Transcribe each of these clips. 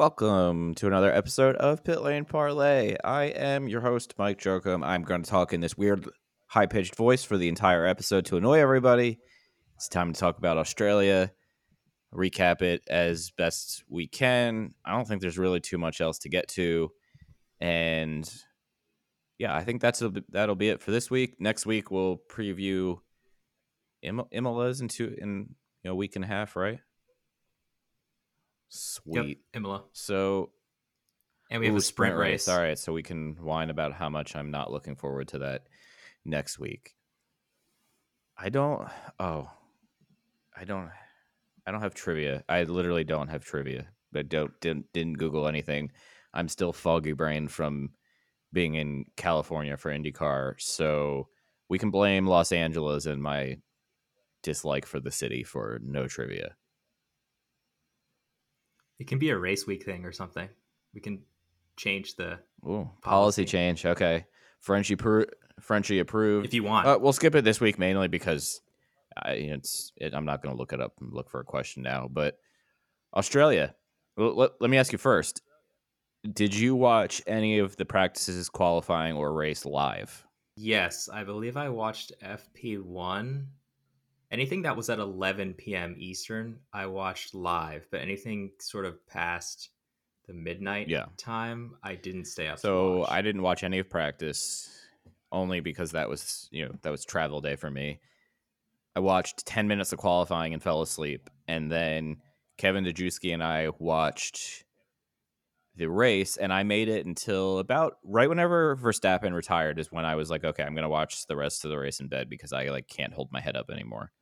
Welcome to another episode of Pit Lane Parlay. I am your host, Mike Jokum. I'm going to talk in this weird, high pitched voice for the entire episode to annoy everybody. It's time to talk about Australia, recap it as best we can. I don't think there's really too much else to get to. And yeah, I think that's a, that'll be it for this week. Next week, we'll preview Im- Imola's in, two, in you know, a week and a half, right? Sweet. Yep, Imola. So And we have Ooh, a sprint, race. All right, so we can whine about how much I'm not looking forward to that next week. I don't. Oh, I don't. I don't have trivia. I literally don't have trivia. I don't didn't didn't Google anything. I'm still foggy brained from being in California for IndyCar, so we can blame Los Angeles and my dislike for the city for no trivia. It can be a race week thing or something. We can change the Ooh, policy, Policy. change. Okay, Frenchie per- Frenchie approved. if you want. Uh, we'll skip it this week mainly because I, it's it, I'm not going to look it up and look for a question now. But Australia, let, let me ask you first: Did you watch any of the practices, qualifying, or race live? yes, I believe I watched FP1. Anything that was at 11 p.m. Eastern, I watched live, but anything sort of past the midnight Yeah. time, I didn't stay up. So. I didn't watch any of practice, only because that was you know that was travel day for me. I watched ten minutes of qualifying and fell asleep, and then Kevin Dajewski and I watched the race, and I made it until about right whenever Verstappen retired is when I was like, okay, I'm gonna watch the rest of the race in bed because I like can't hold my head up anymore.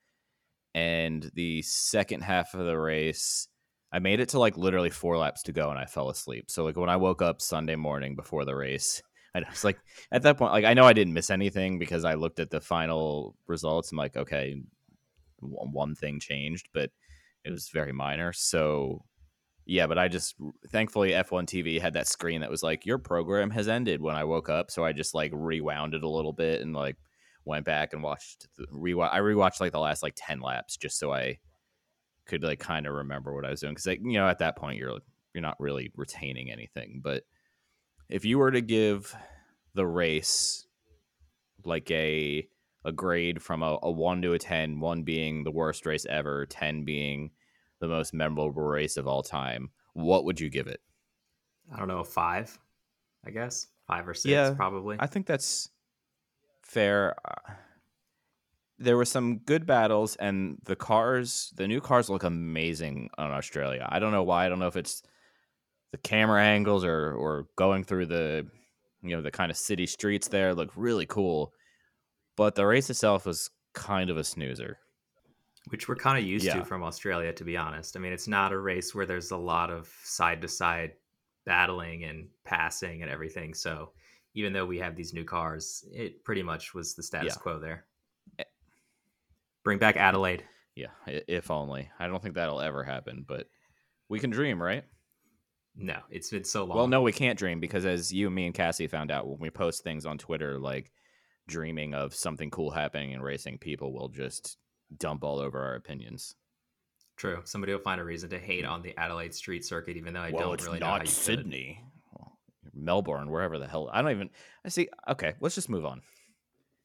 And the second half of the race, I made it to like literally four laps to go and I fell asleep. So like when I woke up Sunday morning before the race, I was like at that point, like I know I didn't miss anything because I looked at the final results. I'm like, okay, one thing changed, but it was very minor. So yeah, but I just thankfully F1 TV had that screen that was like your program has ended when I woke up. So I just like rewound it a little bit and like went back and watched the rewatch. I rewatched like the last like ten laps just so I could like kind of remember what I was doing because like you know at that point you're you're not really retaining anything. But if you were to give the race like a a grade from a, a one to a ten, one being the worst race ever, ten being the most memorable race of all time, what would you give it? I don't know, five, I guess. Five or six, Yeah, probably. I think that's fair. Uh, There were some good battles, and the cars, the new cars look amazing on Australia. I don't know why. I don't know if it's the camera angles or or going through the you know the kind of city streets there look really cool. But the race itself was kind of a snoozer. which we're kind of used Yeah. to from Australia, to be honest. I mean, it's not a race where there's a lot of side to side battling and passing and everything. So even though we have these new cars, it pretty much was the status Yeah. quo there. Eh. Bring back Adelaide. Yeah, if only. I don't think that'll ever happen, but we can dream, right? No, it's been so long. Well, no, we can't dream because as you, me, and Cassie found out when we post things on Twitter, like dreaming of something cool happening in racing, people will just dump all over our opinions. True. Somebody will find a reason to hate on the Adelaide street circuit, even though I well, don't really know how not you could. Sydney, well, Melbourne, wherever the hell. I don't even. I see. Okay, let's just move on.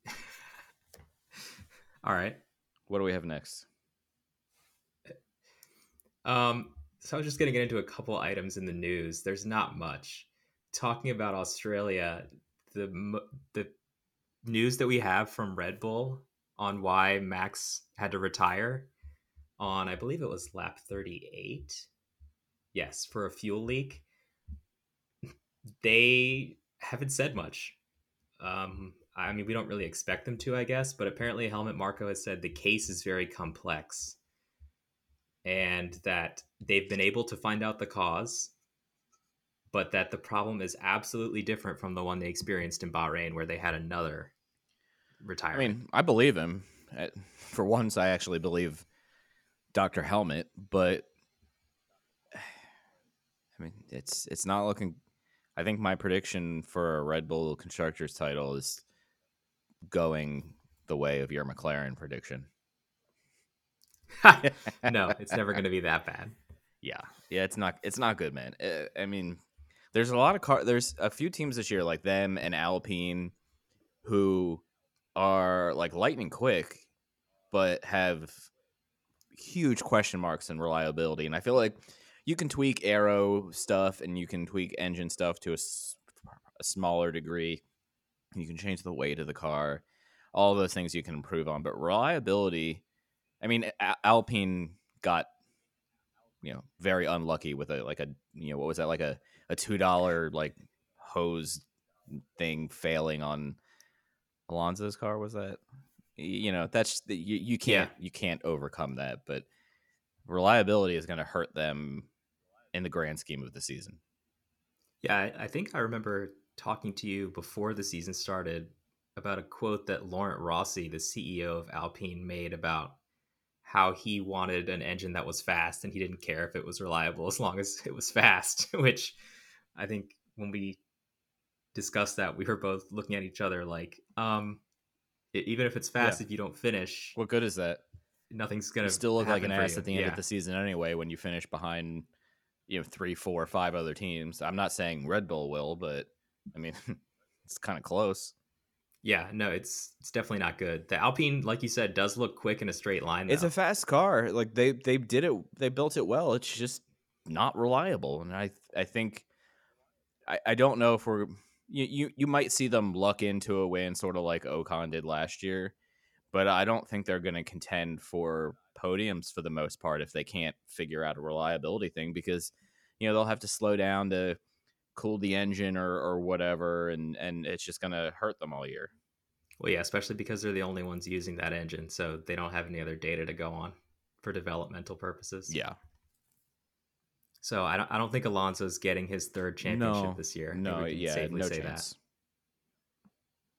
All right. What do we have next? Um, so I was just going to get into a couple items in the news. There's not much. Talking about Australia, the the news that we have from Red Bull on why Max had to retire on I believe it was lap 38. Yes, for a fuel leak. They haven't said much. Um, I mean, we don't really expect them to, I guess, but apparently Helmut Marko has said the case is very complex and that they've been able to find out the cause, but that the problem is absolutely different from the one they experienced in Bahrain, where they had another retirement. I mean, I believe him. For once, I actually believe Doctor Helmet, but I mean, it's it's not looking. I think my prediction for a Red Bull constructors title is going the way of your McLaren prediction. no, it's never going to be that bad. Yeah, yeah, it's not it's not good, man. Uh, I mean, there's a lot of car. There's a few teams this year like them and Alpine, who are like lightning quick, but have huge question marks and reliability. And I feel like you can tweak aero stuff and you can tweak engine stuff to a, a smaller degree. You can change the weight of the car, all those things you can improve on. But reliability, I mean, Alpine got you know very unlucky with a like a you know what was that like a a two dollar like hose thing failing on Alonso's car was that you know that's you, you can't yeah. you can't overcome that but reliability is going to hurt them in the grand scheme of the season yeah I, think i remember talking to you before the season started about a quote that laurent rossi the ceo of alpine made about how he wanted an engine that was fast and he didn't care if it was reliable as long as it was fast which i think when we discussed that we were both looking at each other like um even if it's fast, yeah. if you don't finish, what good is that? Nothing's gonna you still look like an ass at the end yeah. of the season anyway when you finish behind, you know, three, four, five other teams. I'm not saying Red Bull will, but I mean, it's kind of close. Yeah, no, it's it's definitely not good. The Alpine, like you said, does look quick in a straight line. Though. It's a fast car. Like they they did it, they built it well. It's just not reliable, and I I think I I don't know if we're you, you you might see them luck into a win, sort of like Ocon did last year, but I don't think they're going to contend for podiums for the most part if they can't figure out a reliability thing because you know they'll have to slow down to cool the engine or or whatever, and and it's just going to hurt them all year. Well, yeah, especially because they're the only ones using that engine, so they don't have any other data to go on for developmental purposes. Yeah. So I don't I don't think Alonso's getting his third championship no, this year. No, yeah, no chance. That.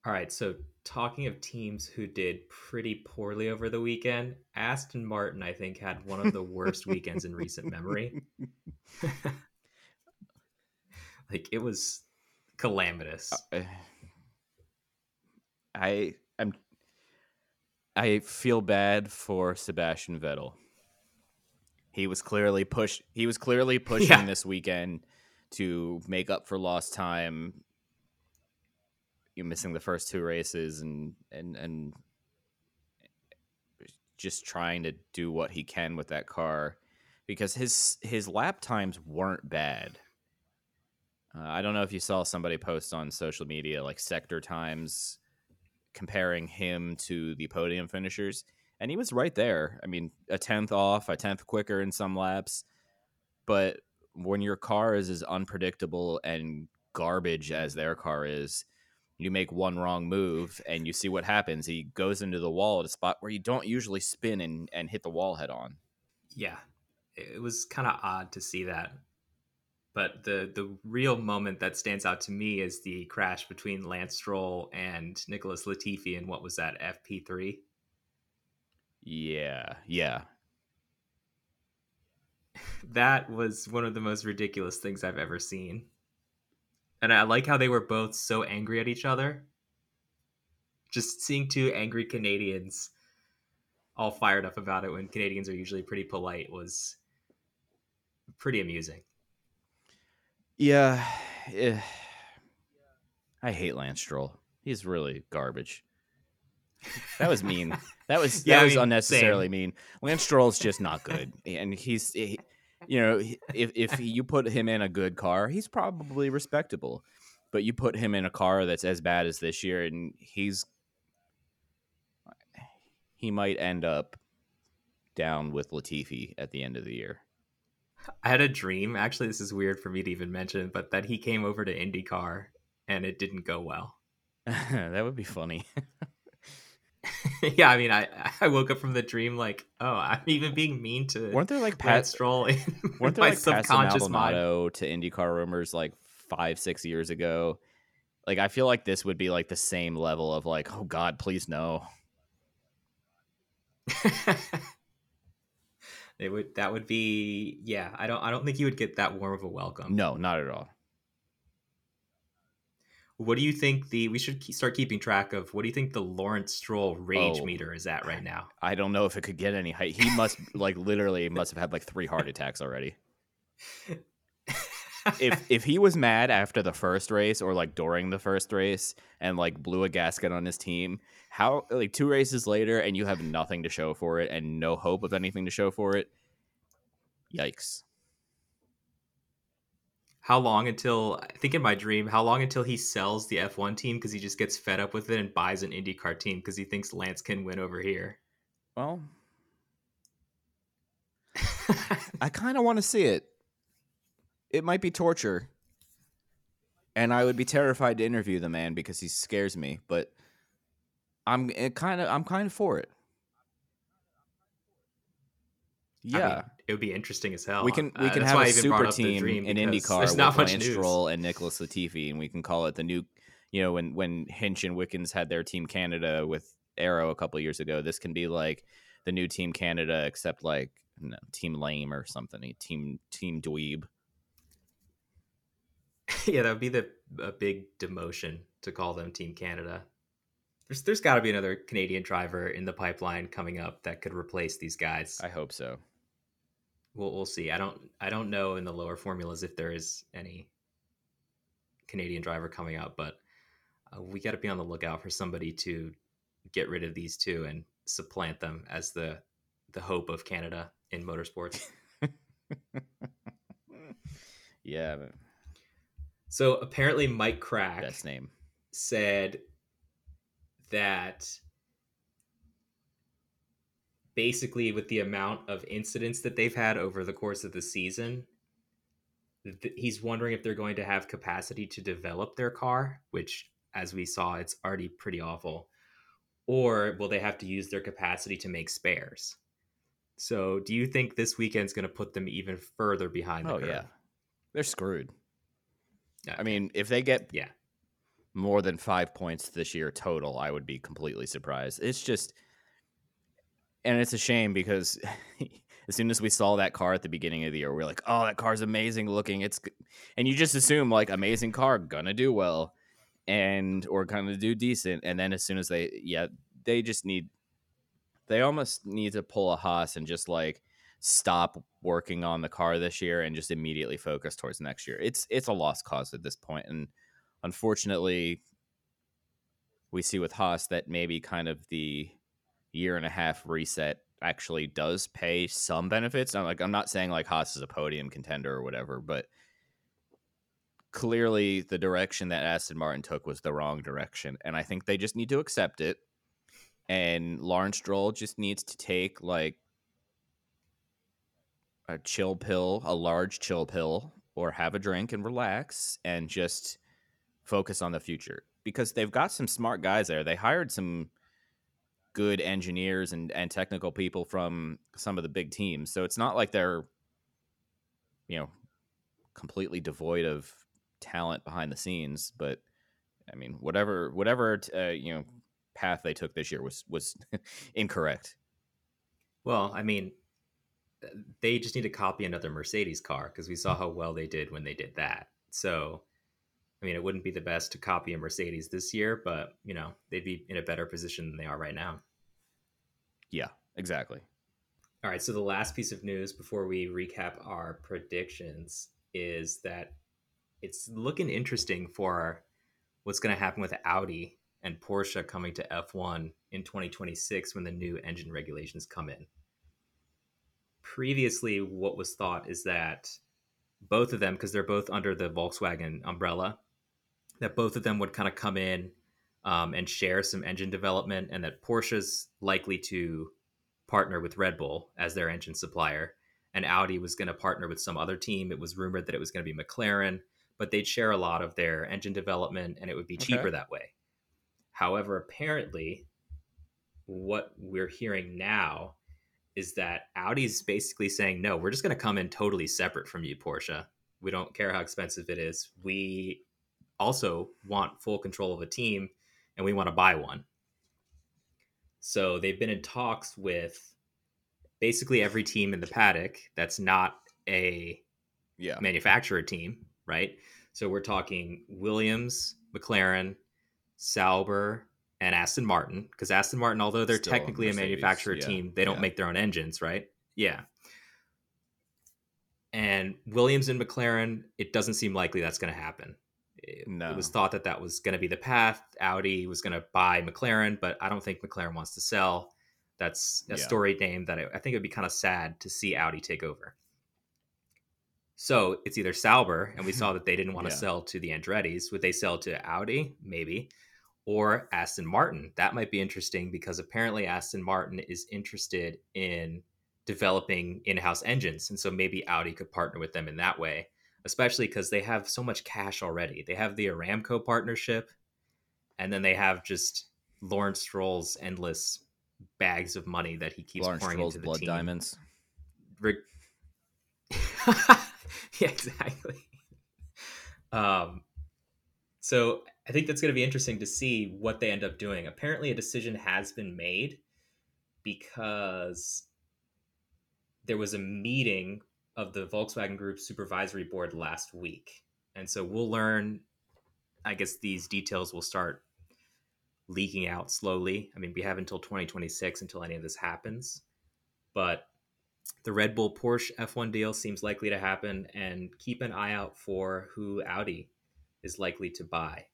All right, so talking of teams who did pretty poorly over the weekend, Aston Martin I think had one of the worst weekends in recent memory. like it was calamitous. Uh, I am I feel bad for Sebastian Vettel he was clearly push. He was clearly pushing yeah. this weekend to make up for lost time. You missing the first two races and and and just trying to do what he can with that car because his his lap times weren't bad. Uh, I don't know if you saw somebody post on social media like sector times comparing him to the podium finishers and he was right there. I mean, a tenth off, a tenth quicker in some laps, but when your car is as unpredictable and garbage as their car is, you make one wrong move and you see what happens. He goes into the wall at a spot where you don't usually spin and, and hit the wall head on. Yeah, it was kind of odd to see that. But the the real moment that stands out to me is the crash between Lance Stroll and Nicholas Latifi and what was that FP three. Yeah, yeah. That was one of the most ridiculous things I've ever seen. And I like how they were both so angry at each other. Just seeing two angry Canadians all fired up about it when Canadians are usually pretty polite was pretty amusing. Yeah. yeah. I hate Lance Stroll. He's really garbage. That was mean. That was yeah, that I was mean, unnecessarily same. mean. Lance Stroll's just not good, and he's, he, you know, if if you put him in a good car, he's probably respectable. But you put him in a car that's as bad as this year, and he's he might end up down with Latifi at the end of the year. I had a dream. Actually, this is weird for me to even mention, but that he came over to IndyCar and it didn't go well. that would be funny. yeah, I mean, I I woke up from the dream like, oh, I'm even being mean to. Weren't there like Pat Stroll? weren't there like subconscious motto to IndyCar rumors like five six years ago? Like, I feel like this would be like the same level of like, oh God, please no. it would that would be yeah. I don't I don't think you would get that warm of a welcome. No, not at all. What do you think the we should start keeping track of? What do you think the Lawrence Stroll rage oh, meter is at right now? I don't know if it could get any height. He must like literally must have had like three heart attacks already. if if he was mad after the first race or like during the first race and like blew a gasket on his team, how like two races later and you have nothing to show for it and no hope of anything to show for it. Yikes. How long until I think in my dream, how long until he sells the F1 team because he just gets fed up with it and buys an IndyCar team because he thinks Lance can win over here? Well, I kind of want to see it it might be torture. And I would be terrified to interview the man because he scares me, but I'm kind of I'm kind of for it. Yeah, I mean, it would be interesting as hell. We can we uh, can have a super team in IndyCar with not Lance Stroll and Nicholas Latifi, and we can call it the new. You know, when when Hinch and Wickens had their Team Canada with Arrow a couple years ago, this can be like the new Team Canada, except like no, Team Lame or something. Team Team Dweeb. yeah, that would be the a big demotion to call them Team Canada. There's there's got to be another Canadian driver in the pipeline coming up that could replace these guys. I hope so. We'll we'll see. I don't I don't know in the lower formulas if there is any Canadian driver coming up, but uh, we got to be on the lookout for somebody to get rid of these two and supplant them as the the hope of Canada in motorsports. yeah, so apparently, Mike Krack best name said that basically, with the amount of incidents that they've had over the course of the season, th- he's wondering if they're going to have capacity to develop their car, which, as we saw, it's already pretty awful, or will they have to use their capacity to make spares? So, do you think this weekend's going to put them even further behind? oh curve? yeah, they're screwed. Okay. I mean, if they get yeah more than five points this year total, I would be completely surprised. It's just, and it's a shame because as soon as we saw that car at the beginning of the year, we are like, "Oh, that car's amazing looking." It's, and you just assume like amazing car gonna do well, and or gonna do decent, and then as soon as they, yeah, they just need, they almost need to pull a Haas and just like stop working on the car this year and just immediately focus towards next year. It's it's a lost cause at this point, and unfortunately, we see with Haas that maybe kind of the year and a half reset actually does pay some benefits. I'm like I'm not saying like Haas is a podium contender or whatever, but clearly the direction that Aston Martin took was the wrong direction, and I think they just need to accept it. And Lawrence Stroll just needs to take like a chill pill, a large chill pill, or have a drink and relax and just focus on the future because they've got some smart guys there. They hired some good engineers and, and technical people from some of the big teams. So it's not like they're, you know, completely devoid of talent behind the scenes. But I mean, whatever, whatever, uh, you know, path they took this year was, was incorrect. Well, I mean, they just need to copy another Mercedes car because we saw how well they did when they did that. So, I mean, it wouldn't be the best to copy a Mercedes this year, but you know, they'd be in a better position than they are right now. Yeah, exactly. All right. So the last piece of news before we recap our predictions is that it's looking interesting for what's going to happen with Audi and Porsche coming to F1 in 2026 when the new engine regulations come in previously what was thought is that both of them because they're both under the volkswagen umbrella that both of them would kind of come in um, and share some engine development and that porsche's likely to partner with red bull as their engine supplier and audi was going to partner with some other team it was rumored that it was going to be mclaren but they'd share a lot of their engine development and it would be cheaper okay. that way however apparently what we're hearing now is that Audi's basically saying, no, we're just going to come in totally separate from you, Porsche. We don't care how expensive it is. We also want full control of a team and we want to buy one. So they've been in talks with basically every team in the paddock that's not a yeah. manufacturer team, right? So we're talking Williams, McLaren, Sauber, and Aston Martin because Aston Martin, although they're Still technically a manufacturer yeah. team, they don't yeah. make their own engines, right? Yeah. And Williams and McLaren, it doesn't seem likely that's going to happen. It, No. it was thought that that was going to be the path. Audi was going to buy McLaren, but I don't think McLaren wants to sell. That's a Yeah. storied name that I, I think it would be kind of sad to see Audi take over. So it's either Sauber, and we saw that they didn't want to Yeah. sell to the Andrettis. Would they sell to Audi? Maybe. Or Aston Martin. That might be interesting because apparently Aston Martin is interested in developing in house engines. And so maybe Audi could partner with them in that way, especially because they have so much cash already. They have the Aramco partnership, and then they have just Lawrence Stroll's endless bags of money that he keeps Lawrence pouring Stroll's into the blood team. diamonds. Rick- yeah, exactly. Um, so I think that's going to be interesting to see what they end up doing. Apparently, a decision has been made because there was a meeting of the Volkswagen Group supervisory board last week, and so we'll learn. I guess these details will start leaking out slowly. I mean, we have until 2026 until any of this happens, but the Red Bull Porsche F1 deal seems likely to happen, and keep an eye out for who Audi is likely to buy.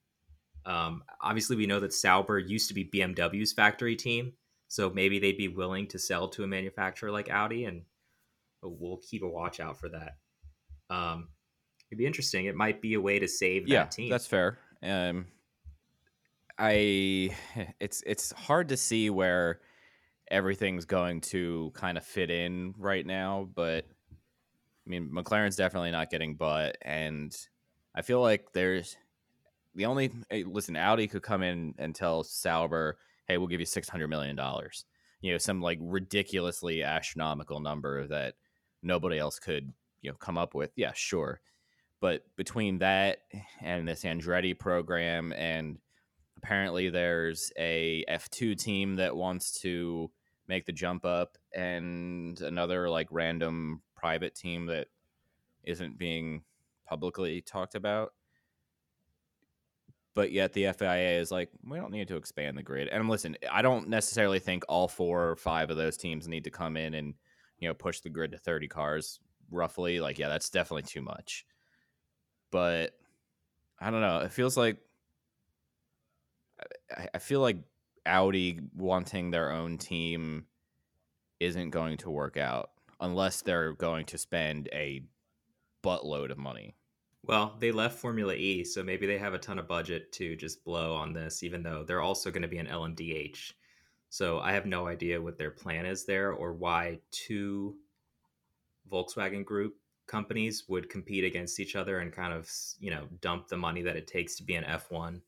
Um, obviously, we know that Sauber used to be BMW's factory team, so maybe they'd be willing to sell to a manufacturer like Audi, and we'll keep a watch out for that. Um, it'd be interesting. It might be a way to save yeah, that team. that's fair. Um, I it's it's hard to see where everything's going to kind of fit in right now, but I mean McLaren's definitely not getting bought, and I feel like there's the only listen Audi could come in and tell Sauber, hey, we'll give you six hundred million dollars, you know, some like ridiculously astronomical number that nobody else could you know come up with. Yeah, sure but between that and this Andretti program, and apparently there's a F2 team that wants to make the jump up, and another like random private team that isn't being publicly talked about. But yet the FIA is like, we don't need to expand the grid. And listen, I don't necessarily think all four or five of those teams need to come in and you know push the grid to 30 cars roughly. Like, yeah, that's definitely too much but I don't know. It feels like I, feel like Audi wanting their own team isn't going to work out unless they're going to spend a buttload of money. Well, they left Formula E, so maybe they have a ton of budget to just blow on this, even though they're also going to be an LMDH. So I have no idea what their plan is there or why two Volkswagen Group companies would compete against each other and kind of, you know, dump the money that it takes to be an F1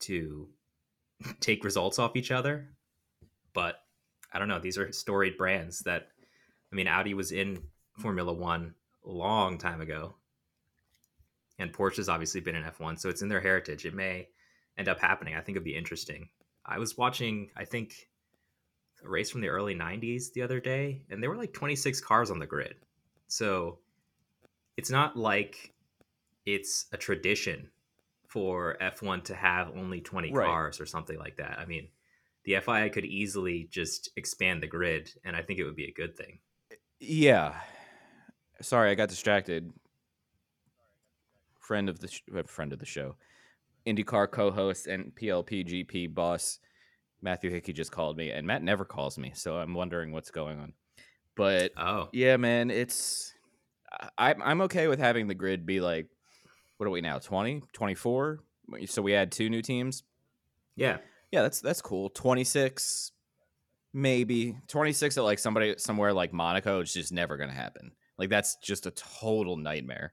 to take results off each other. But I don't know. These are storied brands that, I mean, Audi was in Formula One a long time ago and Porsche's obviously been in F1, so it's in their heritage. It may end up happening. I think it'd be interesting. I was watching, I think, a race from the early 90s the other day, and there were like 26 cars on the grid. So it's not like it's a tradition for F1 to have only 20 Right. cars or something like that. I mean, the FIA could easily just expand the grid, and I think it would be a good thing. Yeah. Sorry, I got distracted. Friend of the sh- uh, friend of the show, IndyCar co-host and PLPGP boss Matthew Hickey just called me, and Matt never calls me, so I'm wondering what's going on. But Oh, yeah, man, it's I, I'm okay with having the grid be like, what are we now, 20, 24? So we add two new teams. yeah. Yeah, that's that's cool. 26, maybe 26 at like somebody somewhere like Monaco. It's just never gonna happen. Like that's just a total nightmare.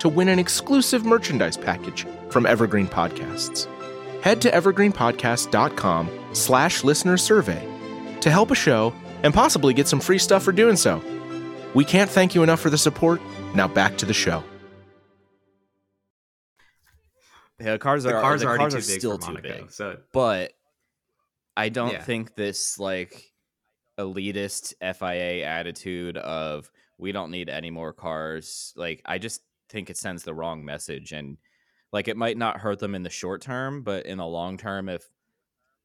to win an exclusive merchandise package from Evergreen Podcasts. Head to evergreenpodcast.com slash listener survey to help a show and possibly get some free stuff for doing so. We can't thank you enough for the support. Now back to the show. Yeah, the cars The are car's the already cars too are big still for too Monaco. big. So But I don't Yeah. think this like elitist FIA attitude of we don't need any more cars. Like I just think it sends the wrong message and like it might not hurt them in the short term, but in the long term if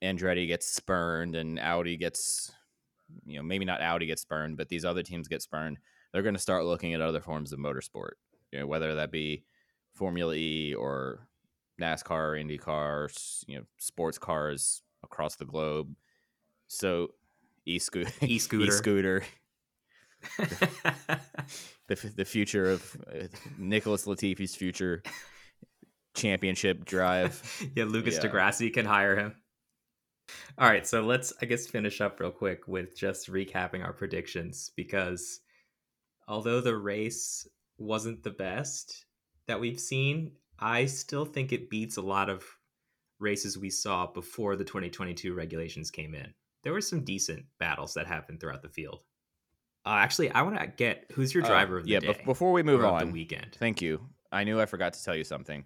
Andretti gets spurned and Audi gets you know, maybe not Audi gets spurned, but these other teams get spurned, they're going to start looking at other forms of motorsport. You know, whether that be Formula E or NASCAR, IndyCar, you know, sports cars across the globe. So, e-scooter, E-scooter. e-scooter, the the future of uh, Nicholas Latifi's future championship drive. yeah, Lucas Yeah. di Grassi can hire him. All right, so let's I guess finish up real quick with just recapping our predictions because although the race wasn't the best that we've seen, I still think it beats a lot of races we saw before the 2022 regulations came in. There were some decent battles that happened throughout the field. Uh, actually, I want to get who's your Oh, driver of the yeah, day bef- before we move on, the weekend. Thank you. I knew I forgot to tell you something,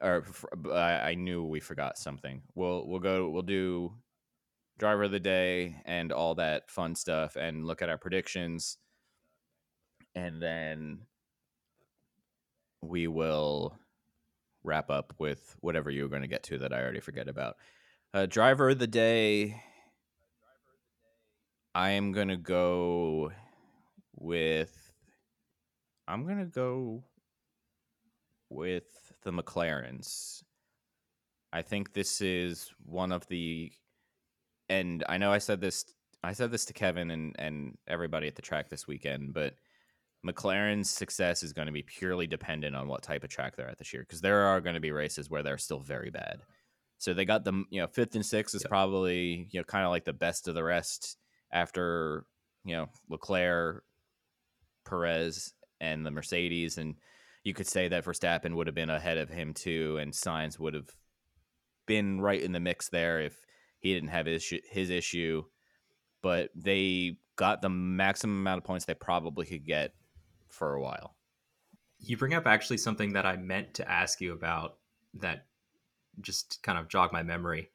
or f- b- I I knew we forgot something. We'll we'll go. We'll do driver of the day and all that fun stuff, and look at our predictions, and then we will wrap up with whatever you were going to get to that I already forget about. Uh, driver of the day. I am gonna go with. I'm gonna go with the McLarens. I think this is one of the, and I know I said this. I said this to Kevin and and everybody at the track this weekend, but McLaren's success is going to be purely dependent on what type of track they're at this year, because there are going to be races where they're still very bad. So they got them, you know, fifth and sixth is probably you know kind of like the best of the rest after you know Leclerc, Perez, and the Mercedes, and you could say that Verstappen would have been ahead of him too, and Sainz would have been right in the mix there if he didn't have his his issue. But they got the maximum amount of points they probably could get for a while. You bring up actually something that I meant to ask you about that just kind of jogged my memory.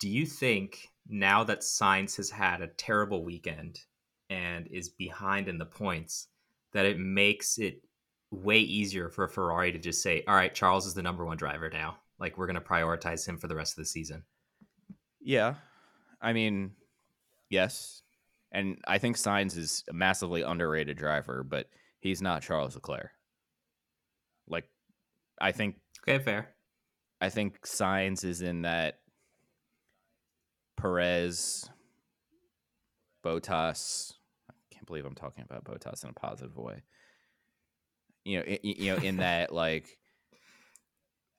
Do you think now that Sainz has had a terrible weekend and is behind in the points, that it makes it way easier for Ferrari to just say, all right, Charles is the number one driver now. Like, we're going to prioritize him for the rest of the season. Yeah, I mean, yes, and I think Sainz is a massively underrated driver, but he's not Charles Leclerc. Like, I think Okay, fair. I think Sainz is in that Perez, Bottas. I can't believe I'm talking about Bottas in a positive way. You know, you know, in that like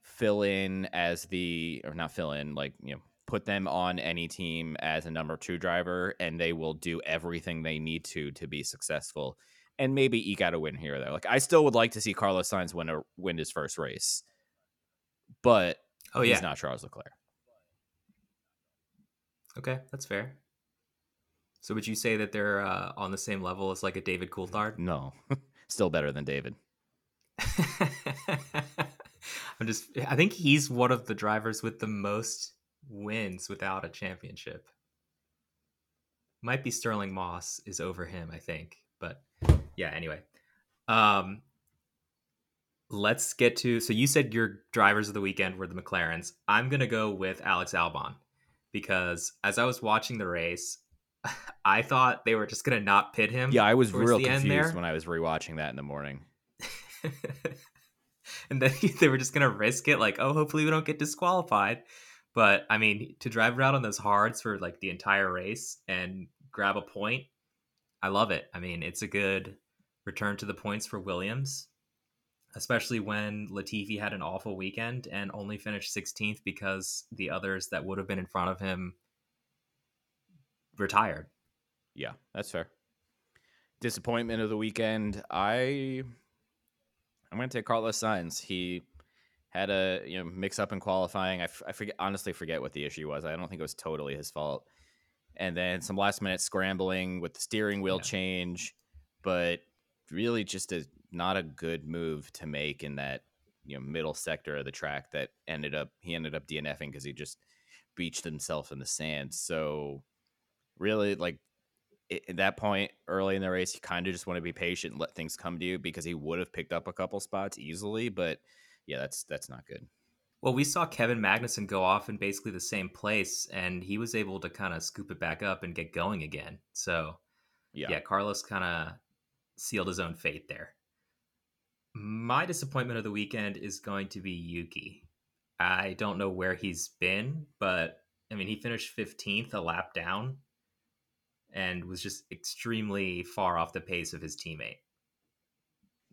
fill in as the or not fill in, like you know, put them on any team as a number two driver, and they will do everything they need to to be successful, and maybe eke out a win here or there. Like I still would like to see Carlos Sainz win a win his first race, but Oh, yeah. he's not Charles Leclerc. Okay, that's fair. So, would you say that they're uh, on the same level as like a David Coulthard? No, still better than David. I'm just I think he's one of the drivers with the most wins without a championship. Might be Stirling Moss is over him, I think. But yeah, anyway. Um let's get to so you said your drivers of the weekend were the McLarens. I'm going to go with Alex Albon because as I was watching the race, I thought they were just going to not pit him. Yeah, I was real confused when I was rewatching that in the morning. and then they were just gonna risk it, like, oh, hopefully we don't get disqualified. But I mean, to drive around on those hards for like the entire race and grab a point, I love it. I mean, it's a good return to the points for Williams, especially when Latifi had an awful weekend and only finished 16th because the others that would have been in front of him retired. Yeah, that's fair. Disappointment of the weekend. I I'm going to take Carlos Sainz. He had a you know mix up in qualifying. I, f- I forget honestly forget what the issue was. I don't think it was totally his fault. And then some last minute scrambling with the steering wheel Yeah. change, but really just a not a good move to make in that you know middle sector of the track that ended up he ended up DNFing because he just beached himself in the sand. So really, like at that point early in the race, you kind of just want to be patient and let things come to you because he would have picked up a couple spots easily. But yeah, that's that's not good. Well, we saw Kevin Magnussen go off in basically the same place, and he was able to kind of scoop it back up and get going again. So, yeah, yeah Carlos kind of sealed his own fate there. My disappointment of the weekend is going to be Yuki. I don't know where he's been, but I mean, he finished 15th, a lap down, and was just extremely far off the pace of his teammate.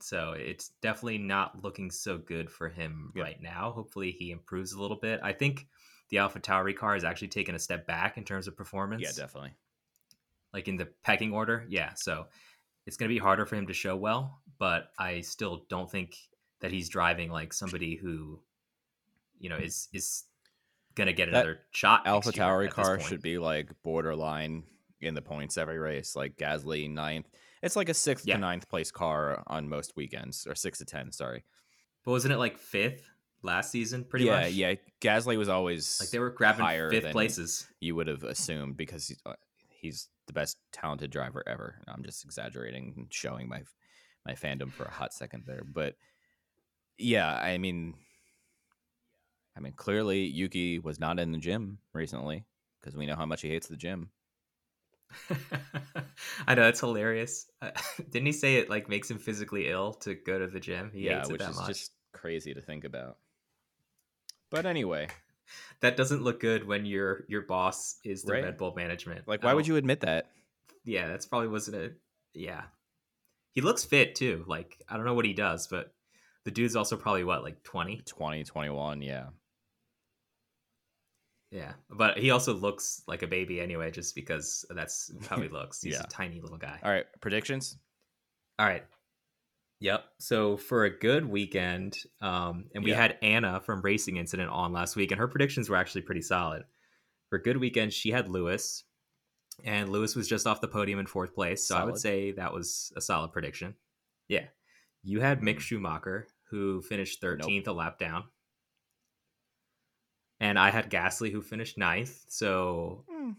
So it's definitely not looking so good for him yeah. right now. Hopefully he improves a little bit. I think the Alpha Tauri car has actually taken a step back in terms of performance. Yeah, definitely. Like in the pecking order. Yeah. So it's going to be harder for him to show well, but I still don't think that he's driving like somebody who, you know, is, is going to get another that shot. Alpha Tauri car should be like borderline in the points every race, like Gasly ninth it's like a sixth yeah. to ninth place car on most weekends, or six to ten. Sorry, but wasn't it like fifth last season? Pretty yeah, much. Yeah, Gasly was always like they were grabbing fifth places. You would have assumed because he's, uh, he's the best talented driver ever. I'm just exaggerating and showing my my fandom for a hot second there, but yeah, I mean, I mean, clearly Yuki was not in the gym recently because we know how much he hates the gym. I know it's hilarious. Uh, didn't he say it like makes him physically ill to go to the gym? He yeah, which is much. just crazy to think about. But anyway, that doesn't look good when your your boss is the right? Red Bull management. Like, why would you admit that? Yeah, that's probably wasn't a. Yeah, he looks fit too. Like, I don't know what he does, but the dude's also probably what like 20 20 21 yeah yeah, but he also looks like a baby anyway, just because that's how he looks. He's yeah. a tiny little guy. All right, predictions. All right. Yep. So for a good weekend, um, and we yeah. had Anna from Racing Incident on last week, and her predictions were actually pretty solid. For a good weekend, she had Lewis, and Lewis was just off the podium in fourth place. So solid. I would say that was a solid prediction. Yeah. You had Mick mm. Schumacher, who finished 13th, nope. a lap down and I had Gasly who finished ninth. So mm.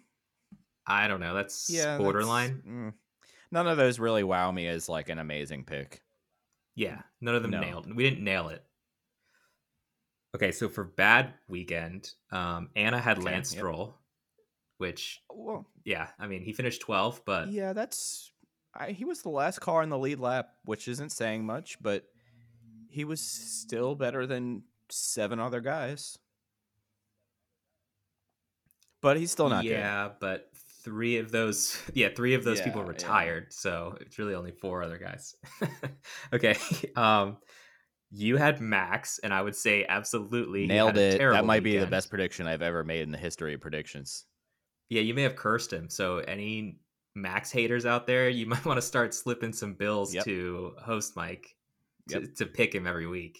I don't know. That's yeah, borderline. That's, mm. None of those really wow me as like an amazing pick. Yeah, none of them no. nailed. We didn't nail it. Okay, so for bad weekend, um, Anna had okay, Lance Stroll, yep. which, well, yeah, I mean he finished 12, but yeah, that's I, he was the last car in the lead lap, which isn't saying much, but he was still better than seven other guys but he's still not. Yeah, good. but three of those, yeah, three of those yeah, people retired, yeah. so it's really only four other guys. okay, um, you had Max, and I would say absolutely nailed it. That might weekend. be the best prediction I've ever made in the history of predictions. Yeah, you may have cursed him. So any Max haters out there, you might want to start slipping some bills yep. to host Mike to, yep. to pick him every week.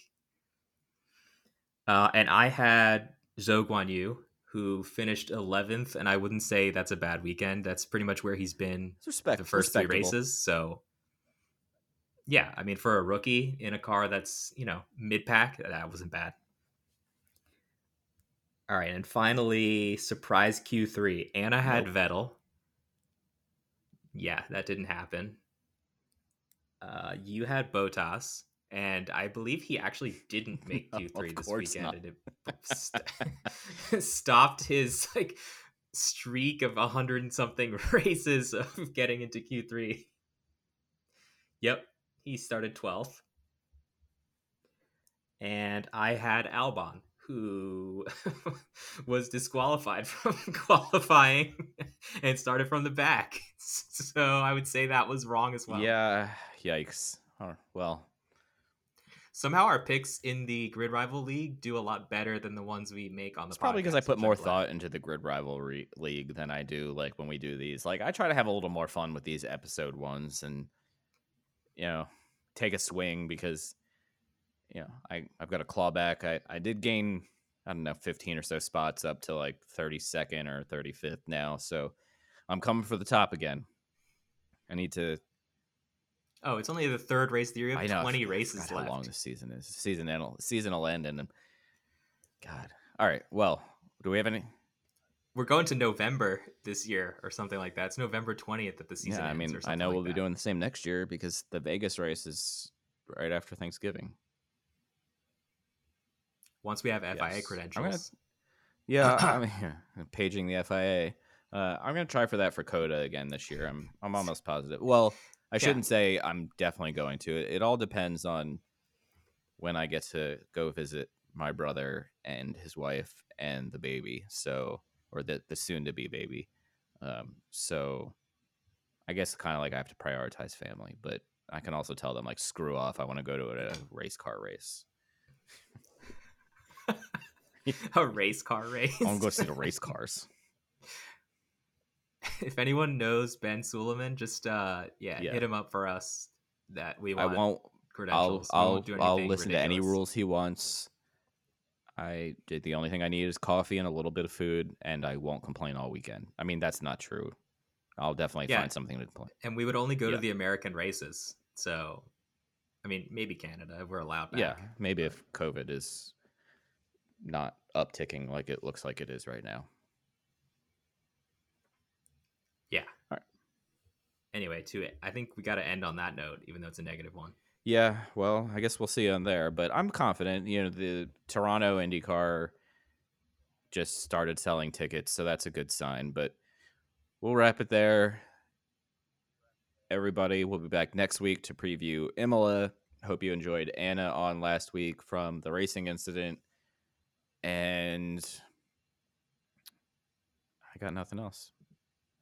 Uh, and I had Zhou Guan Yu who finished 11th, and I wouldn't say that's a bad weekend. That's pretty much where he's been respect, the first three races. So, yeah, I mean, for a rookie in a car that's you know mid pack, that wasn't bad. All right, and finally, surprise Q3. Anna had nope. Vettel. Yeah, that didn't happen. Uh, you had Bottas and I believe he actually didn't make Q3 this weekend, not. and it st- stopped his like streak of a hundred and something races of getting into Q3. Yep, he started 12th. And I had Albon, who was disqualified from qualifying and started from the back. So I would say that was wrong as well. Yeah, yikes. well, somehow our picks in the grid rival league do a lot better than the ones we make on the. It's probably because I put more thought into the grid rivalry league than I do like when we do these. Like I try to have a little more fun with these episode ones, and you know, take a swing because you know I I've got a claw back. I I did gain I don't know 15 or so spots up to like 32nd or 35th now, so I'm coming for the top again. I need to Oh, it's only the third race theory of the year. I know. 20 I races left. How long this season is? Season end. Season will end, and God. All right. Well, do we have any? We're going to November this year or something like that. It's November 20th that the season yeah, I mean, I know like we'll be doing the same next year because the Vegas race is right after Thanksgiving. Once we have FIA Yes. Credentials. gonna- Yeah, I mean, paging the FIA. Uh, I'm gonna try for that for Coda again this year. I'm I'm almost positive. Well, I Yeah. shouldn't say I'm definitely going to. It, it all depends on when I get to go visit my brother and his wife and the baby. So, or the the soon to be baby. Um, so, I guess kind of like I have to prioritize family, but I can also tell them like screw off. I want to go to a race car race. a race car race. I want to go see the race cars. if anyone knows Ben Sulayem, just uh yeah, Yeah. hit him up for us that we I want won't I'll credentials. I'll won't I'll anything listen to any rules he wants. I did the only thing I need is coffee and a little bit of food, and I won't complain all weekend. I mean, that's not true. I'll definitely Yeah. find something to complain. And we would only go Yeah. to the American races. So I mean, maybe Canada if we're allowed back. Yeah, maybe if COVID is not upticking like it looks like it is right now. Yeah. All right. Anyway, to it, I think we got to end on that note, even though it's a negative one. Yeah, well, I guess we'll see on there, but I'm confident. You know, the Toronto IndyCar just started selling tickets, so that's a good sign. But we'll wrap it there. Everybody, we'll be back next week to preview Imola. Hope you enjoyed Anna on last week from the racing incident. And I got nothing else.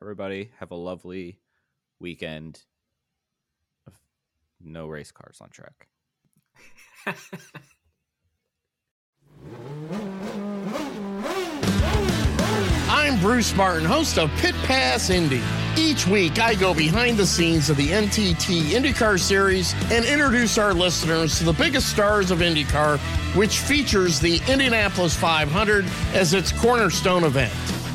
Everybody, have a lovely weekend of no race cars on track. I'm Bruce Martin, host of Pit Pass Indy. Each week, I go behind the scenes of the NTT IndyCar Series and introduce our listeners to the biggest stars of IndyCar, which features the Indianapolis 500 as its cornerstone event.